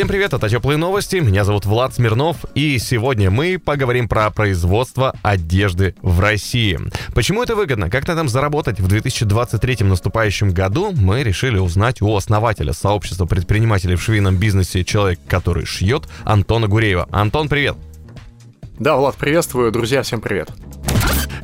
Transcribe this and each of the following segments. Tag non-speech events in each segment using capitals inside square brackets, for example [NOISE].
Всем привет, это Теплые новости, меня зовут Влад Смирнов, и сегодня мы поговорим про производство одежды в России. Почему это выгодно, как на этом заработать в 2023 наступающем году, мы решили узнать у основателя сообщества предпринимателей в швейном бизнесе «Человек, который шьет» Антона Гуреева. Антон, привет! Да, Влад, приветствую, друзья, всем привет.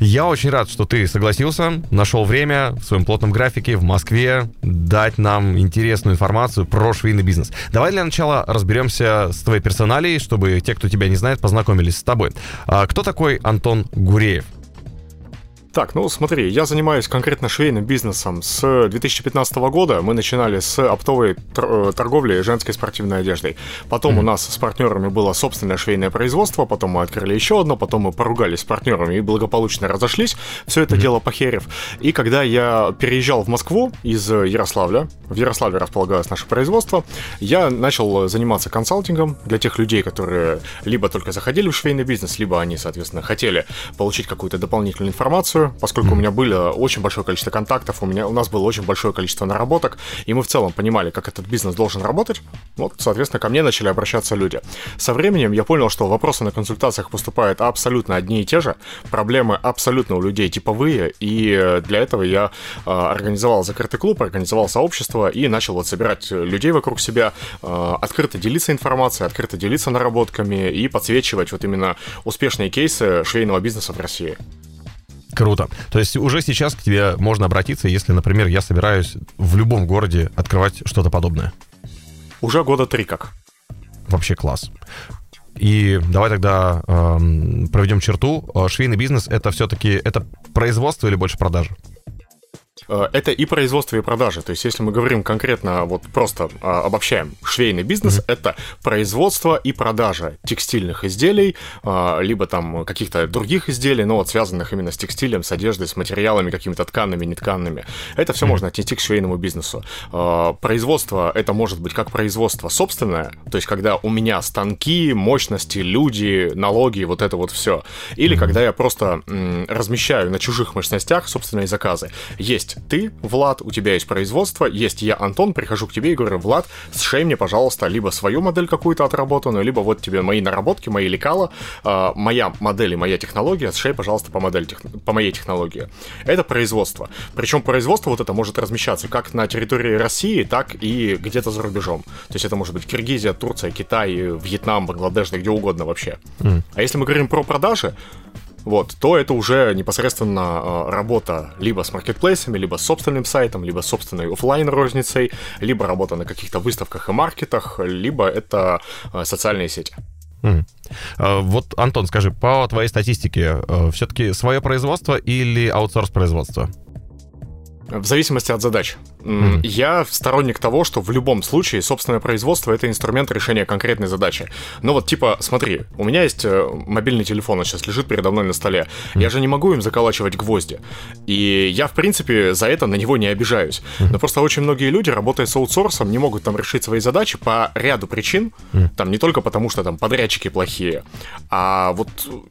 Я очень рад, что ты согласился, нашел время в своем плотном графике в Москве дать нам интересную информацию про швейный бизнес. Давай для начала разберемся с твоей персоналией, чтобы те, кто тебя не знает, познакомились с тобой. А кто такой Антон Гуреев? Так, ну смотри, я занимаюсь конкретно швейным бизнесом с 2015 года. Мы начинали с оптовой тр- э, торговли женской спортивной одеждой. Потом mm-hmm. у нас с партнерами было собственное швейное производство, потом мы открыли еще одно, потом мы поругались с партнерами и благополучно разошлись. Все это mm-hmm. дело похерев. И когда я переезжал в Москву из Ярославля, в Ярославле располагалось наше производство, я начал заниматься консалтингом для тех людей, которые либо только заходили в швейный бизнес, либо они, соответственно, хотели получить какую-то дополнительную информацию поскольку у меня было очень большое количество контактов, у, меня, у нас было очень большое количество наработок, и мы в целом понимали, как этот бизнес должен работать. Вот, соответственно, ко мне начали обращаться люди. Со временем я понял, что вопросы на консультациях поступают абсолютно одни и те же, проблемы абсолютно у людей типовые, и для этого я э, организовал закрытый клуб, организовал сообщество и начал вот собирать людей вокруг себя, э, открыто делиться информацией, открыто делиться наработками и подсвечивать вот именно успешные кейсы швейного бизнеса в России. Круто. То есть уже сейчас к тебе можно обратиться, если, например, я собираюсь в любом городе открывать что-то подобное. Уже года три как. Вообще класс. И давай тогда эм, проведем черту. Э, швейный бизнес это все-таки это производство или больше продажи? Э, это и производство, и продажи. То есть, если мы говорим конкретно, вот просто а, обобщаем, швейный бизнес mm-hmm. это производство и продажа текстильных изделий, а, либо там каких-то других изделий, но вот связанных именно с текстилем, с одеждой, с материалами, какими-то тканными, нетканными. Это все mm-hmm. можно отнести к швейному бизнесу. А, производство это может быть как производство собственное, то есть, когда у меня станки, мощности, люди, налоги, вот это вот все. Или mm-hmm. когда я просто размещаю на чужих мощностях собственные заказы. Есть есть ты, Влад, у тебя есть производство, есть я, Антон, прихожу к тебе и говорю, Влад, сшей мне, пожалуйста, либо свою модель какую-то отработанную, либо вот тебе мои наработки, мои лекала, э, моя модель и моя технология, сшей, пожалуйста, по, модель, по моей технологии. Это производство. Причем производство вот это может размещаться как на территории России, так и где-то за рубежом. То есть это может быть Киргизия, Турция, Китай, Вьетнам, Бангладеш, да где угодно вообще. Mm. А если мы говорим про продажи, вот, то это уже непосредственно э, работа либо с маркетплейсами, либо с собственным сайтом, либо с собственной офлайн розницей, либо работа на каких-то выставках и маркетах, либо это э, социальные сети. Mm. Вот, Антон, скажи, по твоей статистике, все-таки свое производство или аутсорс производства? В зависимости от задач. Я сторонник того, что в любом случае собственное производство это инструмент решения конкретной задачи. Но вот типа, смотри, у меня есть э, мобильный телефон, он сейчас лежит передо мной на столе. Я же не могу им заколачивать гвозди. И я, в принципе, за это на него не обижаюсь. Но просто очень многие люди, работая с аутсорсом, не могут там решить свои задачи по ряду причин. Там не только потому, что там подрядчики плохие, а вот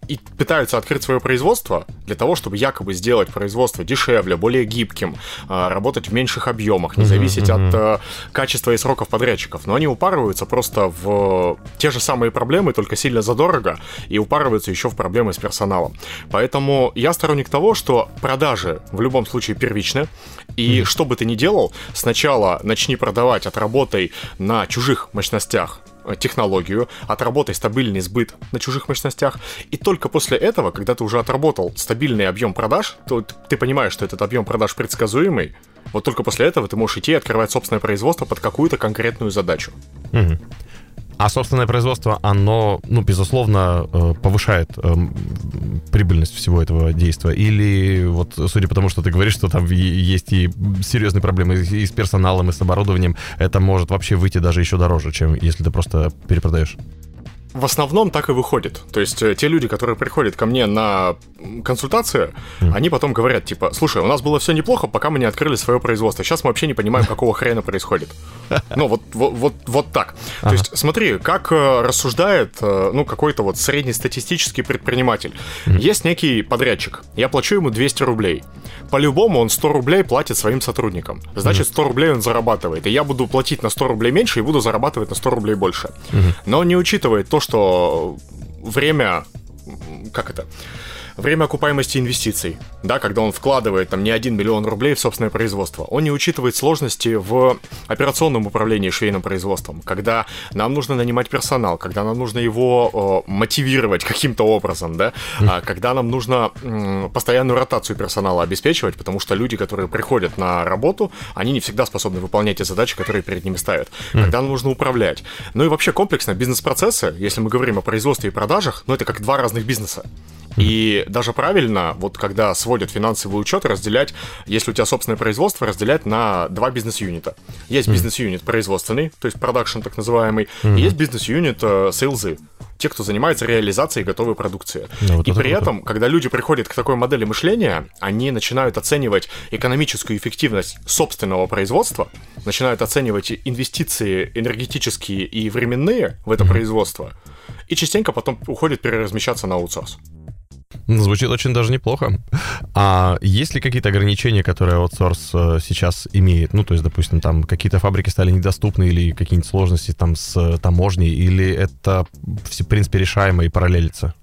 и пытаются открыть свое производство для того, чтобы якобы сделать производство дешевле, более гибким, а, работать в меньших объемах, не зависеть от э, качества и сроков подрядчиков. Но они упарываются просто в те же самые проблемы, только сильно задорого, и упарываются еще в проблемы с персоналом. Поэтому я сторонник того, что продажи в любом случае первичны, и mm-hmm. что бы ты ни делал, сначала начни продавать, отработай на чужих мощностях Э, технологию, отработай стабильный сбыт на чужих мощностях, и только после этого, когда ты уже отработал стабильный объем продаж, то ты понимаешь, что этот объем продаж предсказуемый, вот только после этого ты можешь идти и открывать собственное производство под какую-то конкретную задачу. Угу. А собственное производство, оно, ну, безусловно, э, повышает эм, прибыльность всего этого действия? Или вот, судя по тому, что ты говоришь, что там есть и серьезные проблемы и с персоналом, и с оборудованием, это может вообще выйти даже еще дороже, чем если ты просто перепродаешь? В основном так и выходит. То есть э, те люди, которые приходят ко мне на консультацию, mm. они потом говорят, типа, слушай, у нас было все неплохо, пока мы не открыли свое производство. Сейчас мы вообще не понимаем, какого хрена происходит. [LAUGHS] Ну, вот, вот, вот, вот так. То есть смотри, как э, рассуждает, э, ну, какой-то вот среднестатистический предприниматель. Mm. Есть некий подрядчик, я плачу ему 200 рублей. По-любому он 100 рублей платит своим сотрудникам. Значит, 100 рублей он зарабатывает. И я буду платить на 100 рублей меньше и буду зарабатывать на 100 рублей больше. Но он не учитывает то, что время... Как это? Время окупаемости инвестиций, да, когда он вкладывает там не 1 миллион рублей в собственное производство, он не учитывает сложности в операционном управлении швейным производством, когда нам нужно нанимать персонал, когда нам нужно его э, мотивировать каким-то образом, да, а когда нам нужно э, постоянную ротацию персонала обеспечивать, потому что люди, которые приходят на работу, они не всегда способны выполнять те задачи, которые перед ними ставят, когда нам нужно управлять. Ну и вообще комплексно бизнес-процессы, если мы говорим о производстве и продажах, ну это как два разных бизнеса. И даже правильно, вот когда сводят финансовый учет, разделять, если у тебя собственное производство, разделять на два бизнес-юнита. Есть бизнес-юнит производственный, то есть продакшн так называемый, и есть бизнес-юнит э, сейлзы те, кто занимается реализацией готовой продукции. Да, вот и при круто. этом, когда люди приходят к такой модели мышления, они начинают оценивать экономическую эффективность собственного производства, начинают оценивать инвестиции энергетические и временные в это mm-hmm. производство, и частенько потом уходят переразмещаться на аутсорс. Звучит очень даже неплохо. А есть ли какие-то ограничения, которые аутсорс э, сейчас имеет? Ну, то есть, допустим, там какие-то фабрики стали недоступны или какие-нибудь сложности там с таможней, или это, в принципе, решаемо и параллелится?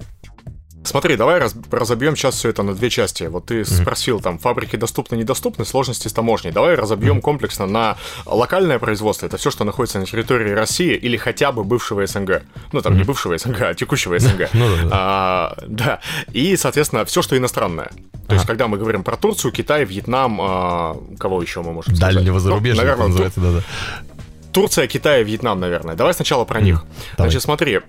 Смотри, давай раз, разобьем сейчас все это на две части. Вот ты mm-hmm. спросил, там, фабрики доступны, недоступны, сложности с таможней. Давай разобьем mm-hmm. комплексно на локальное производство. Это все, что находится на территории России или хотя бы бывшего СНГ. Ну, там, mm-hmm. не бывшего СНГ, а текущего СНГ. [LAUGHS] Ну а, да. И, соответственно, все, что иностранное. То есть, когда мы говорим про Турцию, Китай, Вьетнам, а, кого еще мы можем сказать? Дальнего зарубежья, ну, наверное, называется, да-да. Турция, Китай, Вьетнам, наверное. Давай сначала про них. Давай. Значит, смотри,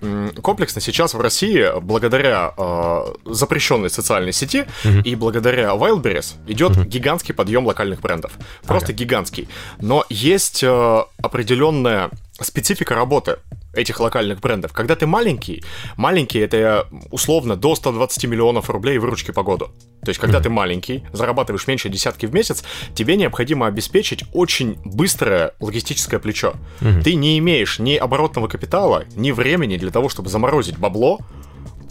комплексно сейчас в России, благодаря э, запрещенной социальной сети угу. и благодаря Wildberries идет угу. гигантский подъем локальных брендов. Просто ага. гигантский. Но есть э, определенная специфика работы этих локальных брендов. Когда ты маленький, маленький это условно до 120 миллионов рублей выручки по году. То есть, когда mm-hmm. ты маленький, зарабатываешь меньше десятки в месяц, тебе необходимо обеспечить очень быстрое логистическое плечо. Mm-hmm. Ты не имеешь ни оборотного капитала, ни времени для того, чтобы заморозить бабло,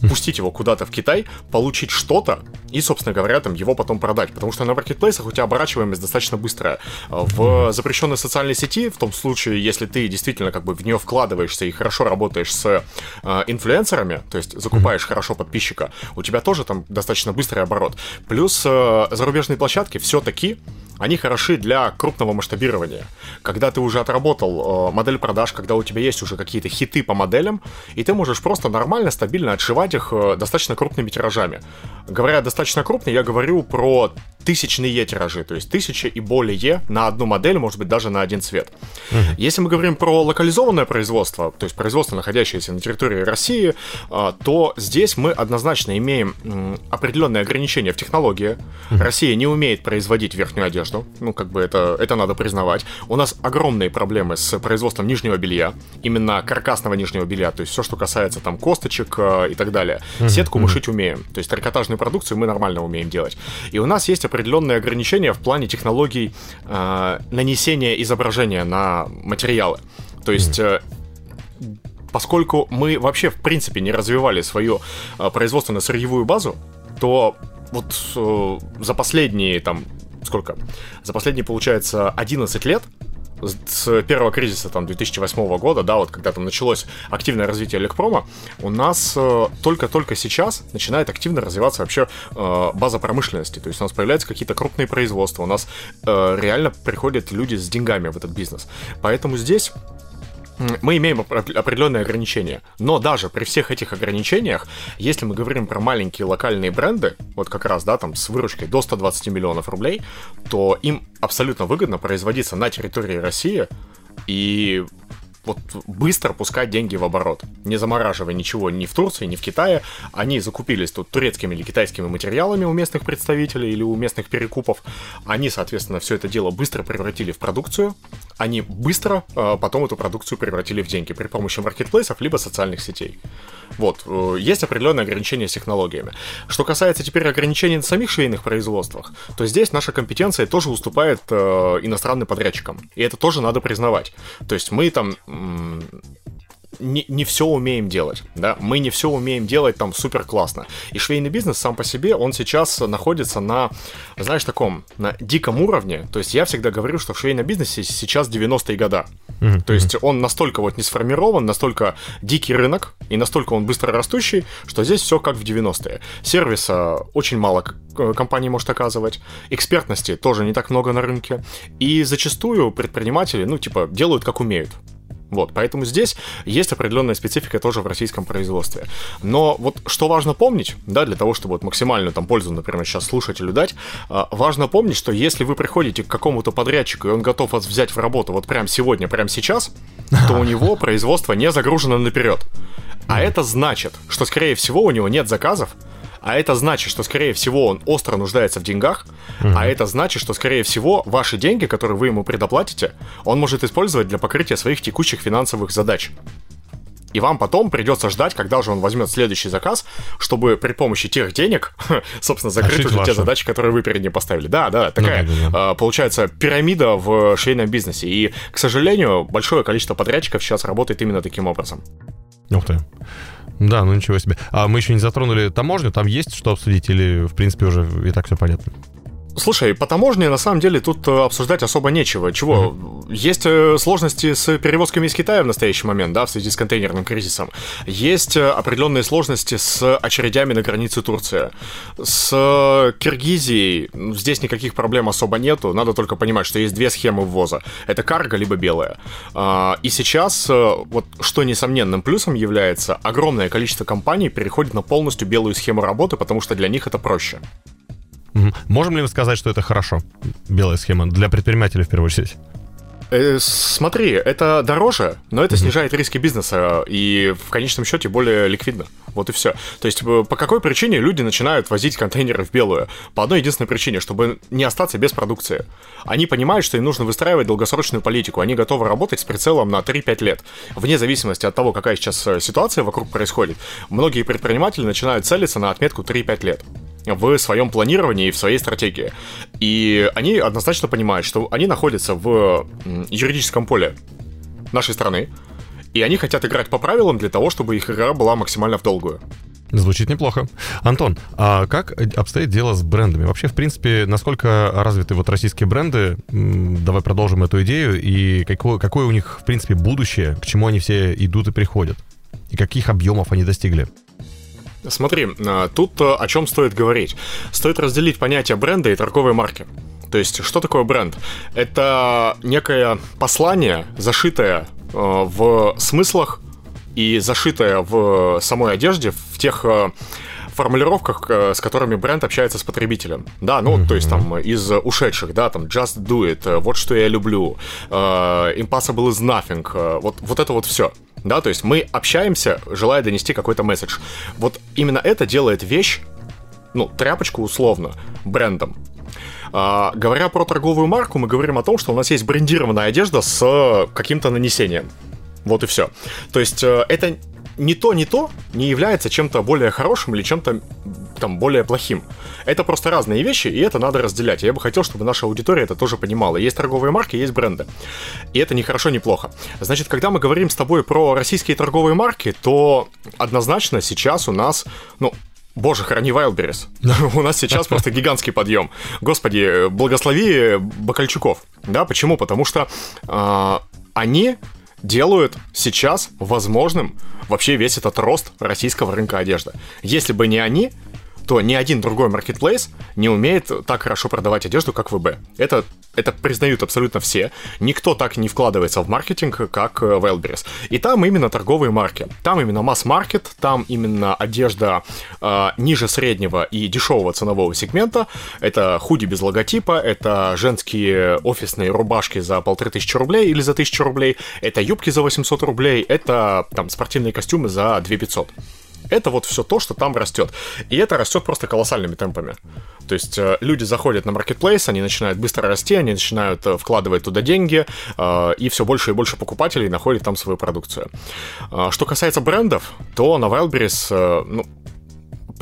пустить его куда-то в Китай, получить что-то и, собственно говоря, там его потом продать. Потому что на маркетплейсах у тебя оборачиваемость достаточно быстрая. В запрещенной социальной сети, в том случае, если ты действительно как бы в нее вкладываешься и хорошо работаешь с э, инфлюенсерами, то есть закупаешь хорошо подписчика, у тебя тоже там достаточно быстрый оборот. Плюс э, зарубежные площадки все-таки они хороши для крупного масштабирования. Когда ты уже отработал э, модель продаж, когда у тебя есть уже какие-то хиты по моделям, и ты можешь просто нормально, стабильно отшивать их э, достаточно крупными тиражами. Говоря достаточно крупный, я говорю про тысячные тиражи, то есть тысяча и более на одну модель, может быть, даже на один цвет. Uh-huh. Если мы говорим про локализованное производство, то есть производство, находящееся на территории России, э, то здесь мы однозначно имеем определенные ограничения в технологии. Uh-huh. Россия не умеет производить верхнюю одежду одежду. Ну, как бы это, это надо признавать. У нас огромные проблемы с производством нижнего белья. Именно каркасного нижнего белья. То есть все, что касается там косточек э, и так далее. Mm-hmm. Сетку мы шить умеем. То есть трикотажную продукцию мы нормально умеем делать. И у нас есть определенные ограничения в плане технологий э, нанесения изображения на материалы. То есть... Mm-hmm поскольку мы вообще в принципе не развивали свою э, производственно-сырьевую базу, то вот э, за последние там сколько? За последние, получается, 11 лет с первого кризиса там 2008 года, да, вот когда там началось активное развитие Элекпрома, у нас э, только-только сейчас начинает активно развиваться вообще э, база промышленности. То есть у нас появляются какие-то крупные производства, у нас э, реально приходят люди с деньгами в этот бизнес. Поэтому здесь мы имеем определенные ограничения. Но даже при всех этих ограничениях, если мы говорим про маленькие локальные бренды, вот как раз, да, там с выручкой до 120 миллионов рублей, то им абсолютно выгодно производиться на территории России и вот быстро пускать деньги в оборот, не замораживая ничего ни в Турции, ни в Китае. Они закупились тут турецкими или китайскими материалами у местных представителей или у местных перекупов. Они, соответственно, все это дело быстро превратили в продукцию, они быстро э, потом эту продукцию превратили в деньги при помощи маркетплейсов либо социальных сетей. Вот, э, есть определенные ограничения с технологиями. Что касается теперь ограничений на самих швейных производствах, то здесь наша компетенция тоже уступает э, иностранным подрядчикам. И это тоже надо признавать. То есть мы там не, не все умеем делать, да, мы не все умеем делать там супер классно. И швейный бизнес сам по себе, он сейчас находится на, знаешь, таком, на диком уровне. То есть я всегда говорю, что в швейном бизнесе сейчас 90-е года. Mm-hmm. То есть он настолько вот не сформирован, настолько дикий рынок и настолько он быстро растущий, что здесь все как в 90-е. Сервиса очень мало компания может оказывать, экспертности тоже не так много на рынке, и зачастую предприниматели, ну, типа, делают как умеют. Вот, поэтому здесь есть определенная специфика тоже в российском производстве. Но вот что важно помнить, да, для того, чтобы вот максимальную там пользу, например, сейчас слушателю дать, а, важно помнить, что если вы приходите к какому-то подрядчику, и он готов вас взять в работу вот прямо сегодня, прямо сейчас, то у него производство не загружено наперед. А это значит, что, скорее всего, у него нет заказов, а это значит, что, скорее всего, он остро нуждается в деньгах, mm-hmm. а это значит, что, скорее всего, ваши деньги, которые вы ему предоплатите, он может использовать для покрытия своих текущих финансовых задач. И вам потом придется ждать, когда же он возьмет следующий заказ, чтобы при помощи тех денег, [LAUGHS] собственно, закрыть уже те задачи, которые вы перед ним поставили. Да, да, такая, ну, да, да. А, получается, пирамида в швейном бизнесе. И, к сожалению, большое количество подрядчиков сейчас работает именно таким образом. Ух ты. Да, ну ничего себе. А мы еще не затронули таможню, там есть что обсудить или, в принципе, уже и так все понятно? Слушай, по таможне на самом деле тут э, обсуждать особо нечего. Чего? Mm-hmm. Есть э, сложности с перевозками из Китая в настоящий момент, да, в связи с контейнерным кризисом. Есть э, определенные сложности с очередями на границе Турции. С Киргизией здесь никаких проблем особо нету. Надо только понимать, что есть две схемы ввоза. Это карго либо белая. А, и сейчас, вот что несомненным плюсом является, огромное количество компаний переходит на полностью белую схему работы, потому что для них это проще. Можем ли мы сказать, что это хорошо, белая схема, для предпринимателей в первую очередь? Э, смотри, это дороже, но это снижает риски бизнеса и в конечном счете более ликвидно. Вот и все. То есть э, по какой причине люди начинают возить контейнеры в белую? По одной единственной причине, чтобы не остаться без продукции. Они понимают, что им нужно выстраивать долгосрочную политику. Они готовы работать с прицелом на 3-5 лет. Вне зависимости от того, какая сейчас э, ситуация вокруг происходит, многие предприниматели начинают целиться на отметку 3-5 лет в своем планировании и в своей стратегии. И они однозначно понимают, что они находятся в юридическом поле нашей страны, и они хотят играть по правилам для того, чтобы их игра была максимально в долгую. Звучит неплохо. Антон, а как обстоит дело с брендами? Вообще, в принципе, насколько развиты вот российские бренды? Давай продолжим эту идею. И какое, какое у них, в принципе, будущее? К чему они все идут и приходят? И каких объемов они достигли? Смотри, а, тут а, о чем стоит говорить. Стоит разделить понятие бренда и торговой марки. То есть, что такое бренд? Это некое послание, зашитое а, в смыслах и зашитое в самой одежде, в тех формулировках, с которыми бренд общается с потребителем. Да, ну, mm-hmm. то есть там из ушедших, да, там Just Do It, вот что я люблю, Impossible is Nothing, вот, вот это вот все да, то есть мы общаемся, желая донести какой-то месседж. Вот именно это делает вещь, ну, тряпочку условно, брендом. А, говоря про торговую марку, мы говорим о том, что у нас есть брендированная одежда с каким-то нанесением. Вот и все. То есть э, это не то, не то не является чем-то более хорошим или чем-то там более плохим. Это просто разные вещи, и это надо разделять. Я бы хотел, чтобы наша аудитория это тоже понимала. Есть торговые марки, есть бренды. И это не хорошо, не плохо. Значит, когда мы говорим с тобой про российские торговые марки, то однозначно сейчас у нас, ну, Боже, храни Wildberries. [LAUGHS] У нас сейчас просто гигантский подъем. Господи, благослови Бакальчуков. Да, почему? Потому что э, они делают сейчас возможным вообще весь этот рост российского рынка одежды. Если бы не они, то ни один другой маркетплейс не умеет так хорошо продавать одежду, как ВБ. Это, это признают абсолютно все. Никто так не вкладывается в маркетинг, как э, Wildberries. И там именно торговые марки. Там именно масс-маркет, там именно одежда э, ниже среднего и дешевого ценового сегмента. Это худи без логотипа, это женские офисные рубашки за полторы тысячи рублей или за тысячу рублей, это юбки за 800 рублей, это там спортивные костюмы за 2 500. Это вот все то, что там растет. И это растет просто колоссальными темпами. То есть э, люди заходят на маркетплейс, они начинают быстро расти, они начинают э, вкладывать туда деньги, э, и все больше и больше покупателей находят там свою продукцию. Э, что касается брендов, то на Wildberries, ну,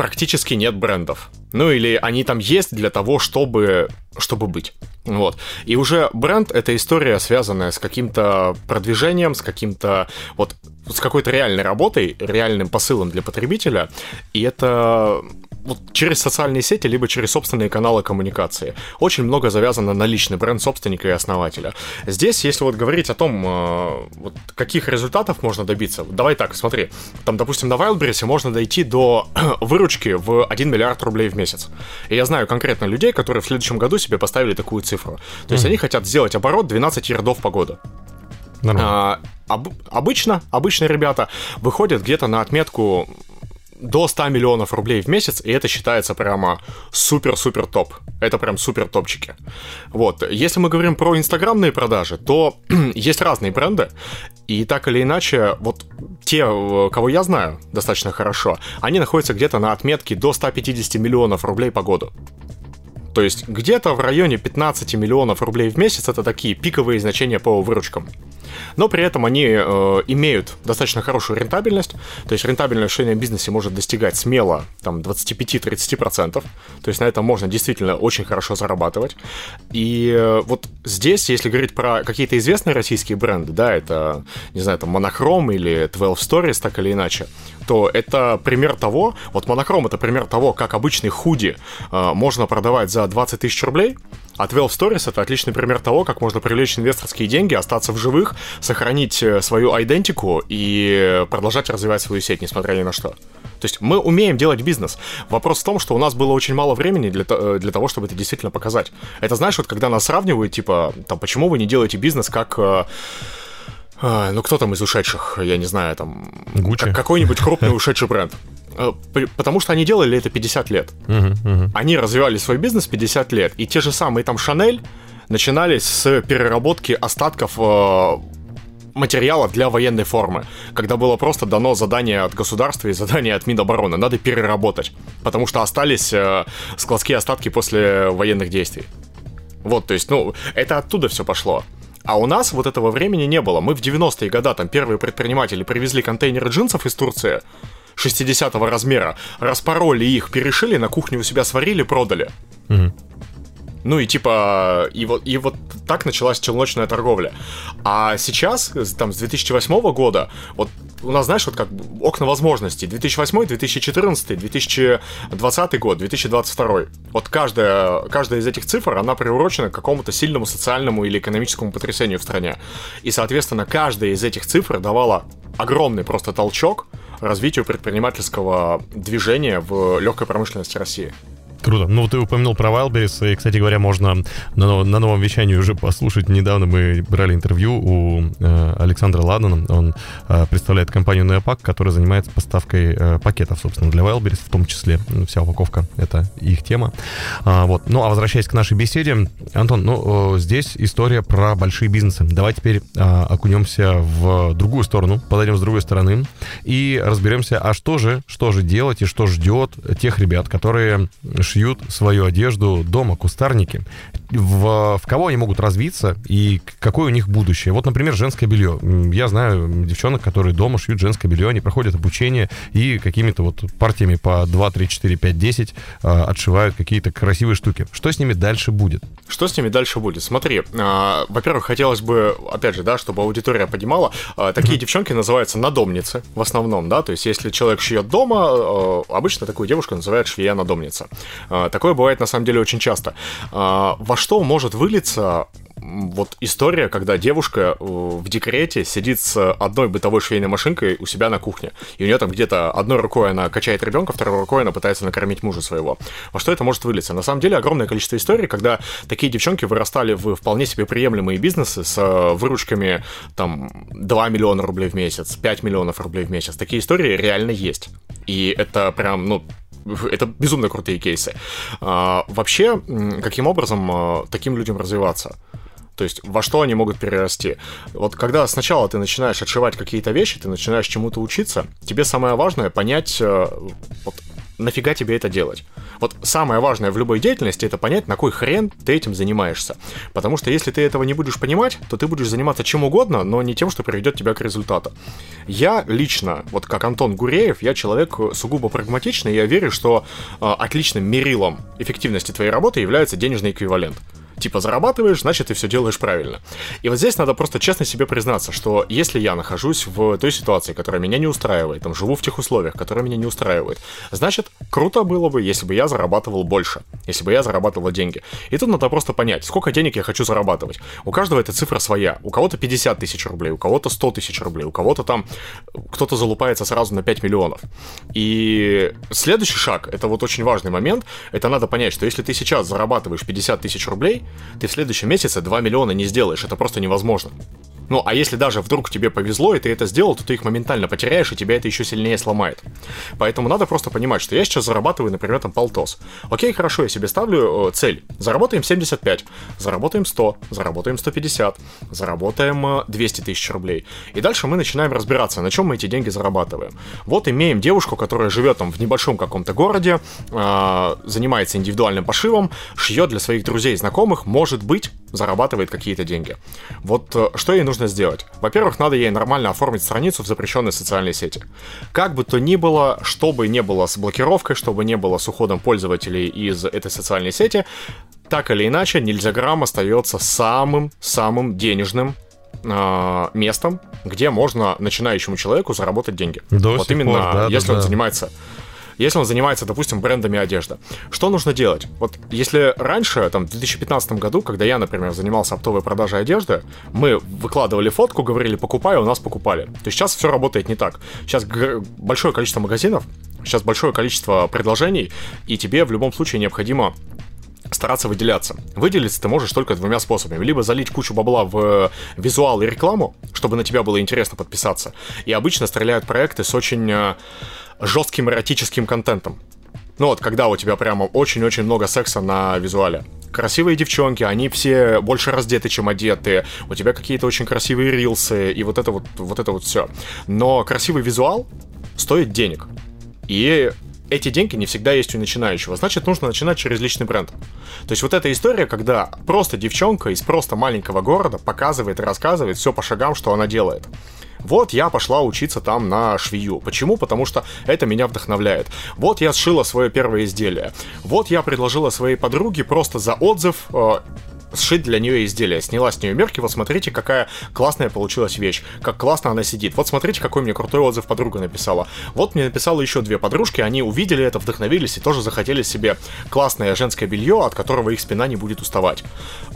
практически нет брендов. Ну или они там есть для того, чтобы, чтобы быть. Вот. И уже бренд — это история, связанная с каким-то продвижением, с каким-то вот с какой-то реальной работой, реальным посылом для потребителя. И это вот через социальные сети, либо через собственные каналы коммуникации. Очень много завязано на личный бренд собственника и основателя. Здесь, если вот говорить о том, э, вот каких результатов можно добиться, давай так, смотри, там, допустим, на Wildberries можно дойти до [CLEARS THROAT] выручки в 1 миллиард рублей в месяц. И я знаю конкретно людей, которые в следующем году себе поставили такую цифру. То есть mm-hmm. они хотят сделать оборот 12 ярдов по году. А, об, обычно, обычные ребята выходят где-то на отметку до 100 миллионов рублей в месяц, и это считается прямо супер-супер топ. Это прям супер топчики. Вот. Если мы говорим про инстаграмные продажи, то [CLEARS THROAT] есть разные бренды, и так или иначе, вот те, кого я знаю достаточно хорошо, они находятся где-то на отметке до 150 миллионов рублей по году. То есть где-то в районе 15 миллионов рублей в месяц это такие пиковые значения по выручкам но при этом они э, имеют достаточно хорошую рентабельность, то есть рентабельность в швейном бизнесе может достигать смело там 25-30%, то есть на этом можно действительно очень хорошо зарабатывать. И э, вот здесь, если говорить про какие-то известные российские бренды, да, это, не знаю, там Monochrome или 12 Stories, так или иначе, то это пример того, вот Monochrome это пример того, как обычный худи э, можно продавать за 20 тысяч рублей, а 12 Stories это отличный пример того, как можно привлечь инвесторские деньги, остаться в живых, сохранить э, свою идентику и продолжать развивать свою сеть, несмотря ни на что. То есть мы умеем делать бизнес. Вопрос в том, что у нас было очень мало времени для, э, для того, чтобы это действительно показать. Это знаешь, вот когда нас сравнивают, типа, там, почему вы не делаете бизнес как... Э, ну, кто там из ушедших, я не знаю, там... Гуччи? Какой-нибудь крупный ушедший бренд. Э, потому что они делали это 50 лет. Uh-huh, uh-huh. Они развивали свой бизнес 50 лет. И те же самые там Шанель начинались с переработки остатков э, материалов для военной формы, когда было просто дано задание от государства и задание от Минобороны. Надо переработать, потому что остались э, складские остатки после военных действий. Вот, то есть, ну, это оттуда все пошло. А у нас вот этого времени не было. Мы в 90-е годы, там, первые предприниматели привезли контейнеры джинсов из Турции, 60 размера, распороли их, перешили, на кухне у себя сварили, продали. Угу. Ну и типа, и вот, и вот так началась челночная торговля. А сейчас, там, с 2008 года, вот у нас, знаешь, вот как окна возможностей. 2008, 2014, 2020 год, 2022. Вот каждая, каждая из этих цифр, она приурочена к какому-то сильному социальному или экономическому потрясению в стране. И, соответственно, каждая из этих цифр давала огромный просто толчок развитию предпринимательского движения в легкой промышленности России. Круто. Ну, ты упомянул про Wildberries, и, кстати говоря, можно на, на новом вещании уже послушать. Недавно мы брали интервью у э, Александра Ладана. Он э, представляет компанию Neopack, которая занимается поставкой э, пакетов, собственно, для Wildberries, в том числе. Ну, вся упаковка — это их тема. А, вот. Ну, а возвращаясь к нашей беседе, Антон, ну, э, здесь история про большие бизнесы. Давай теперь э, окунемся в другую сторону, подойдем с другой стороны и разберемся, а что же, что же делать и что ждет тех ребят, которые шьют свою одежду дома, кустарники. В, в кого они могут развиться и какое у них будущее? Вот, например, женское белье. Я знаю девчонок, которые дома шьют женское белье, они проходят обучение и какими-то вот партиями по 2, 3, 4, 5, 10 отшивают какие-то красивые штуки. Что с ними дальше будет? Что с ними дальше будет? Смотри, э, во-первых, хотелось бы, опять же, да, чтобы аудитория понимала, э, такие mm-hmm. девчонки называются надомницы в основном, да, то есть если человек шьет дома, э, обычно такую девушку называют швея-надомница. Э, такое бывает на самом деле очень часто. Э, во что может вылиться вот история, когда девушка э, в декрете сидит с одной бытовой швейной машинкой у себя на кухне, и у нее там где-то одной рукой она качает ребенка, второй рукой она пытается накормить мужа своего. Во что это может вылиться? На самом деле огромное количество историй, когда такие девчонки вырастали в вполне себе приемлемые бизнесы с э, выручками там 2 миллиона рублей в месяц, 5 миллионов рублей в месяц. Такие истории реально есть. И это прям, ну, [LAUGHS] это безумно крутые кейсы. А, вообще, каким образом а, таким людям развиваться? То есть во что они могут перерасти. Вот когда сначала ты начинаешь отшивать какие-то вещи, ты начинаешь чему-то учиться, тебе самое важное понять, э, вот, нафига тебе это делать. Вот самое важное в любой деятельности это понять, на кой хрен ты этим занимаешься. Потому что если ты этого не будешь понимать, то ты будешь заниматься чем угодно, но не тем, что приведет тебя к результату. Я лично, вот как Антон Гуреев, я человек сугубо прагматичный, и я верю, что э, отличным мерилом эффективности твоей работы является денежный эквивалент типа зарабатываешь, значит ты все делаешь правильно. И вот здесь надо просто честно себе признаться, что если я нахожусь в той ситуации, которая меня не устраивает, там живу в тех условиях, которые меня не устраивают, значит круто было бы, если бы я зарабатывал больше, если бы я зарабатывал деньги. И тут надо просто понять, сколько денег я хочу зарабатывать. У каждого эта цифра своя. У кого-то 50 тысяч рублей, у кого-то 100 тысяч рублей, у кого-то там кто-то залупается сразу на 5 миллионов. И следующий шаг, это вот очень важный момент, это надо понять, что если ты сейчас зарабатываешь 50 тысяч рублей, ты в следующем месяце 2 миллиона не сделаешь, это просто невозможно. Ну, а если даже вдруг тебе повезло, и ты это сделал, то ты их моментально потеряешь, и тебя это еще сильнее сломает. Поэтому надо просто понимать, что я сейчас зарабатываю, например, там полтос. Окей, хорошо, я себе ставлю э, цель. Заработаем 75, заработаем 100, заработаем 150, заработаем э, 200 тысяч рублей. И дальше мы начинаем разбираться, на чем мы эти деньги зарабатываем. Вот имеем девушку, которая живет там в небольшом каком-то городе, э, занимается индивидуальным пошивом, шьет для своих друзей и знакомых, может быть, зарабатывает какие-то деньги. Вот э, что ей нужно сделать? Во-первых, надо ей нормально оформить страницу в запрещенной социальной сети. Как бы то ни было, что бы не было с блокировкой, что бы не было с уходом пользователей из этой социальной сети, так или иначе, Нельзяграм остается самым-самым денежным э, местом, где можно начинающему человеку заработать деньги. До вот именно, пор, да, если да, он да. занимается если он занимается, допустим, брендами одежды. Что нужно делать? Вот если раньше, там, в 2015 году, когда я, например, занимался оптовой продажей одежды, мы выкладывали фотку, говорили «покупай», у нас покупали. То сейчас все работает не так. Сейчас большое количество магазинов, сейчас большое количество предложений, и тебе в любом случае необходимо стараться выделяться. Выделиться ты можешь только двумя способами. Либо залить кучу бабла в визуал и рекламу, чтобы на тебя было интересно подписаться. И обычно стреляют проекты с очень э, жестким эротическим контентом. Ну вот, когда у тебя прямо очень-очень много секса на визуале. Красивые девчонки, они все больше раздеты, чем одеты. У тебя какие-то очень красивые рилсы и вот это вот, вот это вот все. Но красивый визуал стоит денег. И эти деньги не всегда есть у начинающего. Значит, нужно начинать через личный бренд. То есть вот эта история, когда просто девчонка из просто маленького города показывает и рассказывает все по шагам, что она делает. Вот я пошла учиться там на швею. Почему? Потому что это меня вдохновляет. Вот я сшила свое первое изделие. Вот я предложила своей подруге просто за отзыв э, сшить для нее изделие. Сняла с нее мерки, вот смотрите, какая классная получилась вещь, как классно она сидит. Вот смотрите, какой мне крутой отзыв подруга написала. Вот мне написала еще две подружки, они увидели это, вдохновились и тоже захотели себе классное женское белье, от которого их спина не будет уставать.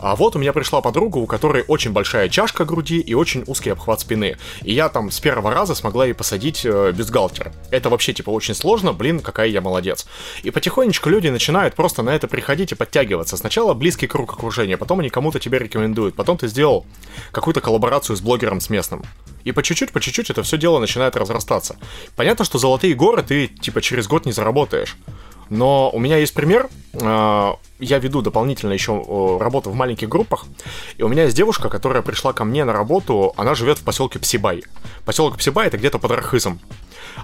А вот у меня пришла подруга, у которой очень большая чашка груди и очень узкий обхват спины. И я там с первого раза смогла ей посадить э, бюстгальтер. Это вообще типа очень сложно, блин, какая я молодец. И потихонечку люди начинают просто на это приходить и подтягиваться. Сначала близкий круг окружения, потом они кому-то тебя рекомендуют, потом ты сделал какую-то коллаборацию с блогером с местным. И по чуть-чуть, по чуть-чуть это все дело начинает разрастаться. Понятно, что золотые горы ты типа через год не заработаешь. Но у меня есть пример. э, Я веду дополнительно еще работу в маленьких группах. И у меня есть девушка, которая пришла ко мне на работу. Она живет в поселке Псибай. Поселок Псибай это где-то под Архызом.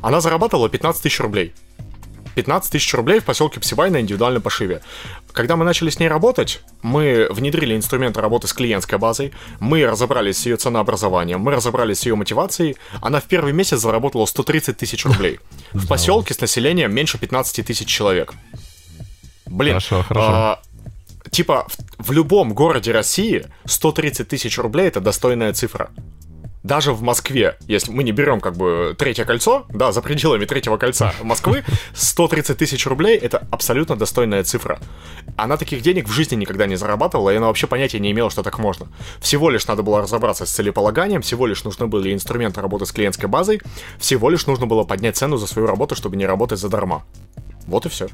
Она зарабатывала 15 тысяч рублей. 15 тысяч рублей в поселке Псибай на индивидуальном пошиве. Когда мы начали с ней работать, мы внедрили инструменты работы с клиентской базой, мы разобрались с ее ценообразованием, мы разобрались с ее мотивацией. Она в первый месяц заработала 130 тысяч рублей. [LAUGHS] В поселке с населением меньше 15 тысяч человек. Блин, Хорошо, хорошо. а, типа в, в любом городе России 130 тысяч рублей это достойная цифра. Даже в Москве, если мы не берем как бы третье кольцо, да, за пределами третьего кольца Москвы, 130 тысяч рублей это абсолютно достойная цифра. Она таких денег в жизни никогда не зарабатывала, и она вообще понятия не имела, что так можно. Всего лишь надо было разобраться с целеполаганием, всего лишь нужны были инструменты работы с клиентской базой, всего лишь нужно было поднять цену за свою работу, чтобы не работать задарма. Вот и все.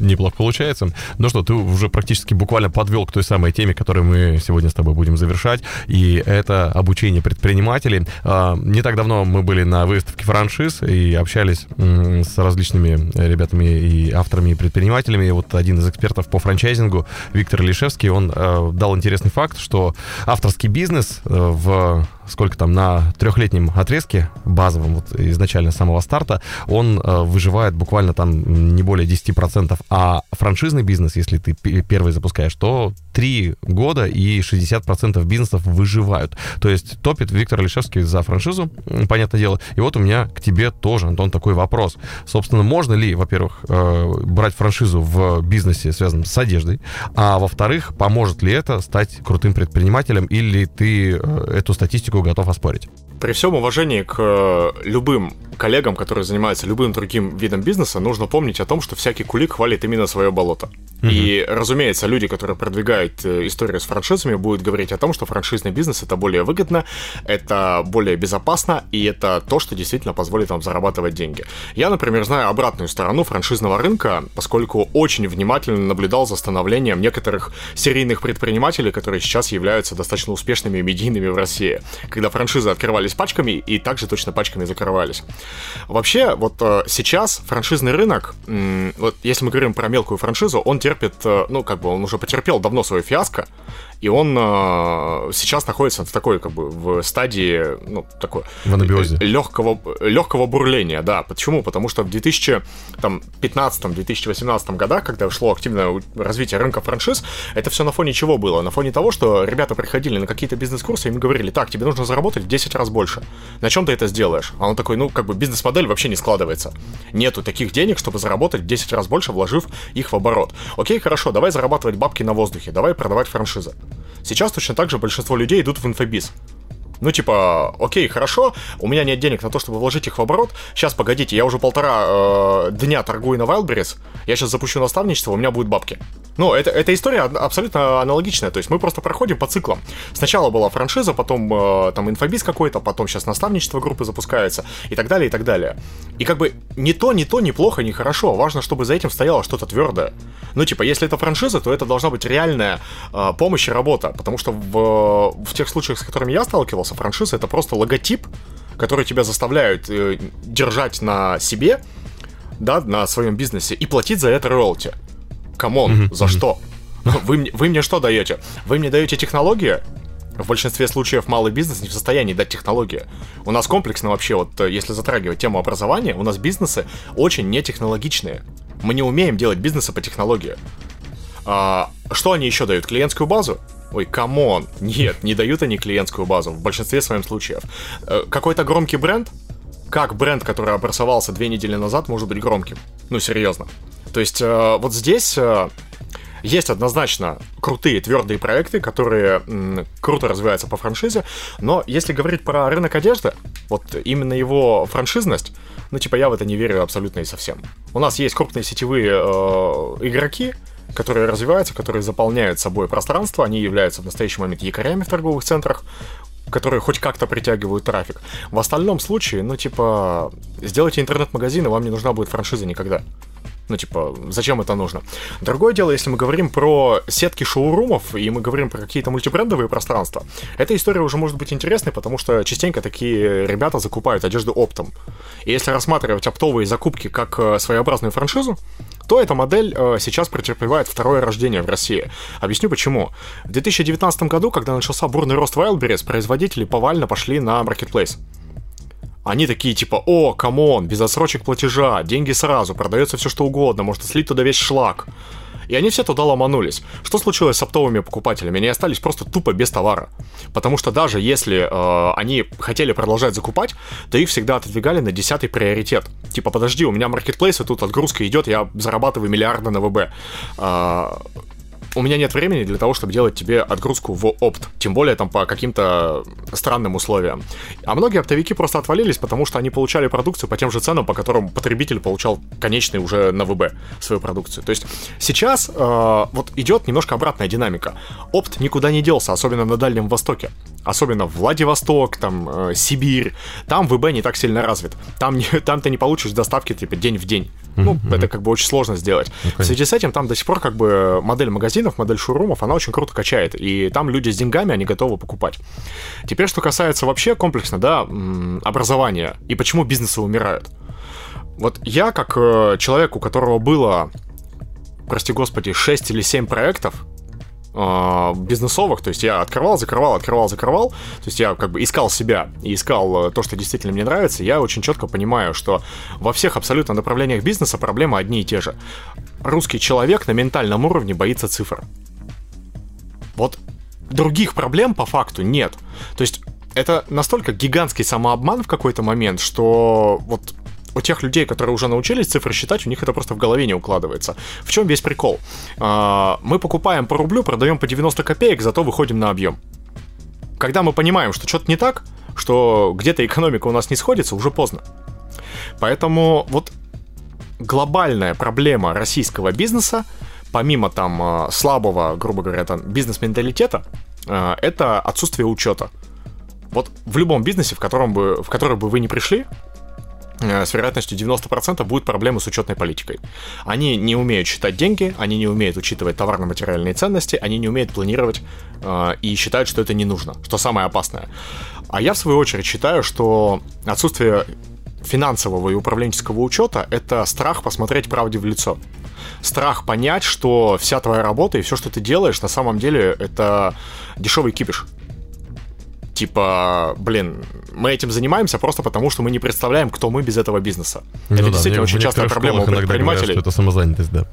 Неплохо получается. Ну что, ты уже практически буквально подвел к той самой теме, которую мы сегодня с тобой будем завершать, и это обучение предпринимателей. А, не так давно мы были на выставке франшиз и общались с различными ребятами и авторами, и предпринимателями. И вот один из экспертов по франчайзингу, Виктор Лишевский, он э, дал интересный факт, что авторский бизнес э, в сколько там, на трехлетнем отрезке базовом, вот изначально с самого старта, он э, выживает буквально там не более 10%, а франшизный бизнес, если ты первый запускаешь, то 3 года и 60% бизнесов выживают. То есть топит Виктор Алишевский за франшизу, понятное дело. И вот у меня к тебе тоже, Антон, такой вопрос. Собственно, можно ли, во-первых, э, брать франшизу в бизнесе, связанном с одеждой, а во-вторых, поможет ли это стать крутым предпринимателем, или ты э, эту статистику готов оспорить. При всем уважении к э, любым коллегам, которые занимаются любым другим видом бизнеса, нужно помнить о том, что всякий кулик хвалит именно свое болото. Угу. И, разумеется, люди, которые продвигают э, историю с франшизами, будут говорить о том, что франшизный бизнес это более выгодно, это более безопасно, и это то, что действительно позволит вам зарабатывать деньги. Я, например, знаю обратную сторону франшизного рынка, поскольку очень внимательно наблюдал за становлением некоторых серийных предпринимателей, которые сейчас являются достаточно успешными и медийными в России, когда франшизы открывались пачками и также точно пачками закрывались. Вообще, вот э, сейчас франшизный рынок, вот если мы говорим про мелкую франшизу, он терпит, э, ну, как бы он уже потерпел давно свое фиаско, и он э, сейчас находится в такой, как бы, в стадии, ну, такой... В анабиозе. Легкого, легкого бурления, да. Почему? Потому что в 2015-2018 годах, когда шло активное развитие рынка франшиз, это все на фоне чего было? На фоне того, что ребята приходили на какие-то бизнес-курсы, им говорили, так, тебе нужно заработать в 10 раз больше. На чем ты это сделаешь? А он такой, ну, как бы бизнес-модель вообще не складывается. Нету таких денег, чтобы заработать в 10 раз больше, вложив их в оборот. Окей, хорошо, давай зарабатывать бабки на воздухе, давай продавать франшизы. Сейчас точно так же большинство людей идут в инфобиз. Ну, типа, окей, хорошо, у меня нет денег на то, чтобы вложить их в оборот. Сейчас, погодите, я уже полтора э, дня торгую на Wildberries, я сейчас запущу наставничество, у меня будут бабки. Ну, это, эта история абсолютно аналогичная, то есть мы просто проходим по циклам. Сначала была франшиза, потом э, там инфобиз какой-то, потом сейчас наставничество группы запускается и так далее, и так далее. И как бы не то, не то, не плохо, не хорошо, важно, чтобы за этим стояло что-то твердое. Ну, типа, если это франшиза, то это должна быть реальная э, помощь и работа, потому что в, в тех случаях, с которыми я сталкивался, оказался. Франшиза это просто логотип, который тебя заставляют э, держать на себе, да, на своем бизнесе и платить за это роялти. Come on, mm-hmm. за что? Вы, вы мне что даете? Вы мне даете технологии? В большинстве случаев малый бизнес не в состоянии дать технологии. У нас комплексно вообще, вот э, если затрагивать тему образования, у нас бизнесы очень нетехнологичные. Мы не умеем делать бизнесы по технологии. А, что они еще дают? Клиентскую базу? Ой, come on. Нет, не дают они клиентскую базу в большинстве своем случаев. Э, какой-то громкий бренд? Как бренд, который образовался две недели назад, может быть громким? Ну, серьезно. То есть э, вот здесь э, есть однозначно крутые твердые проекты, которые м, круто развиваются по франшизе, но если говорить про рынок одежды, вот именно его франшизность, ну типа я в это не верю абсолютно и совсем. У нас есть крупные сетевые э, игроки, которые развиваются, которые заполняют собой пространство, они являются в настоящий момент якорями в торговых центрах, которые хоть как-то притягивают трафик. В остальном случае, ну, типа, сделайте интернет-магазин, и вам не нужна будет франшиза никогда. Ну, типа, зачем это нужно? Другое дело, если мы говорим про сетки шоурумов, и мы говорим про какие-то мультибрендовые пространства, эта история уже может быть интересной, потому что частенько такие ребята закупают одежду оптом. И если рассматривать оптовые закупки как э, своеобразную франшизу, то эта модель э, сейчас претерпевает второе рождение в России. Объясню почему. В 2019 году, когда начался бурный рост Wildberries, производители повально пошли на маркетплейс. Они такие типа, о, come on, без отсрочек платежа, деньги сразу, продается все что угодно, можно слить туда весь шлак. И они все туда ломанулись. Что случилось с оптовыми покупателями? Они остались просто тупо без товара. Потому что даже если э, они хотели продолжать закупать, то их всегда отодвигали на десятый приоритет. Типа, подожди, у меня маркетплейс, и тут отгрузка идет, я зарабатываю миллиарды на ВБ. Э, у меня нет времени для того, чтобы делать тебе отгрузку в опт, тем более там по каким-то странным условиям. А многие оптовики просто отвалились, потому что они получали продукцию по тем же ценам, по которым потребитель получал конечный уже на ВБ свою продукцию. То есть сейчас э, вот идет немножко обратная динамика. Опт никуда не делся, особенно на Дальнем Востоке. Особенно Владивосток, там, э, Сибирь, там ВБ не так сильно развит. Там, не, [LAUGHS] там ты не получишь доставки, типа, день в день. Ну, mm-hmm. это как бы очень сложно сделать. Okay. В связи с этим там до сих пор как бы модель магазинов, модель шоурумов, она очень круто качает. И там люди с деньгами, они готовы покупать. Теперь, что касается вообще комплексно, да, образования и почему бизнесы умирают. Вот я, как э, человек, у которого было, прости господи, 6 или 7 проектов, э, бизнесовых, то есть я открывал, закрывал, открывал, закрывал, то есть я как бы искал себя и искал э, то, что действительно мне нравится, я очень четко понимаю, что во всех абсолютно направлениях бизнеса проблемы одни и те же. Русский человек на ментальном уровне боится цифр. Вот других проблем по факту нет. То есть это настолько гигантский самообман в какой-то момент, что вот у тех людей, которые уже научились цифры считать, у них это просто в голове не укладывается. В чем весь прикол? А, мы покупаем по рублю, продаем по 90 копеек, зато выходим на объем. Когда мы понимаем, что что-то не так, что где-то экономика у нас не сходится, уже поздно. Поэтому вот глобальная проблема российского бизнеса, помимо там а, слабого, грубо говоря, там, бизнес-менталитета, а, это отсутствие учета. Вот в любом бизнесе, в котором бы, в который бы вы не пришли, с вероятностью 90% будет проблемы с учетной политикой. Они не умеют считать деньги, они не умеют учитывать товарно-материальные ценности, они не умеют планировать э, и считают, что это не нужно, что самое опасное. А я, в свою очередь, считаю, что отсутствие финансового и управленческого учета — это страх посмотреть правде в лицо. Страх понять, что вся твоя работа и все, что ты делаешь, на самом деле это дешевый кипиш типа, блин, мы этим занимаемся просто потому, что мы не представляем, кто мы без этого бизнеса. Ну это да, действительно очень частая проблема у предпринимателей. Говорят, что это самозанятость, да.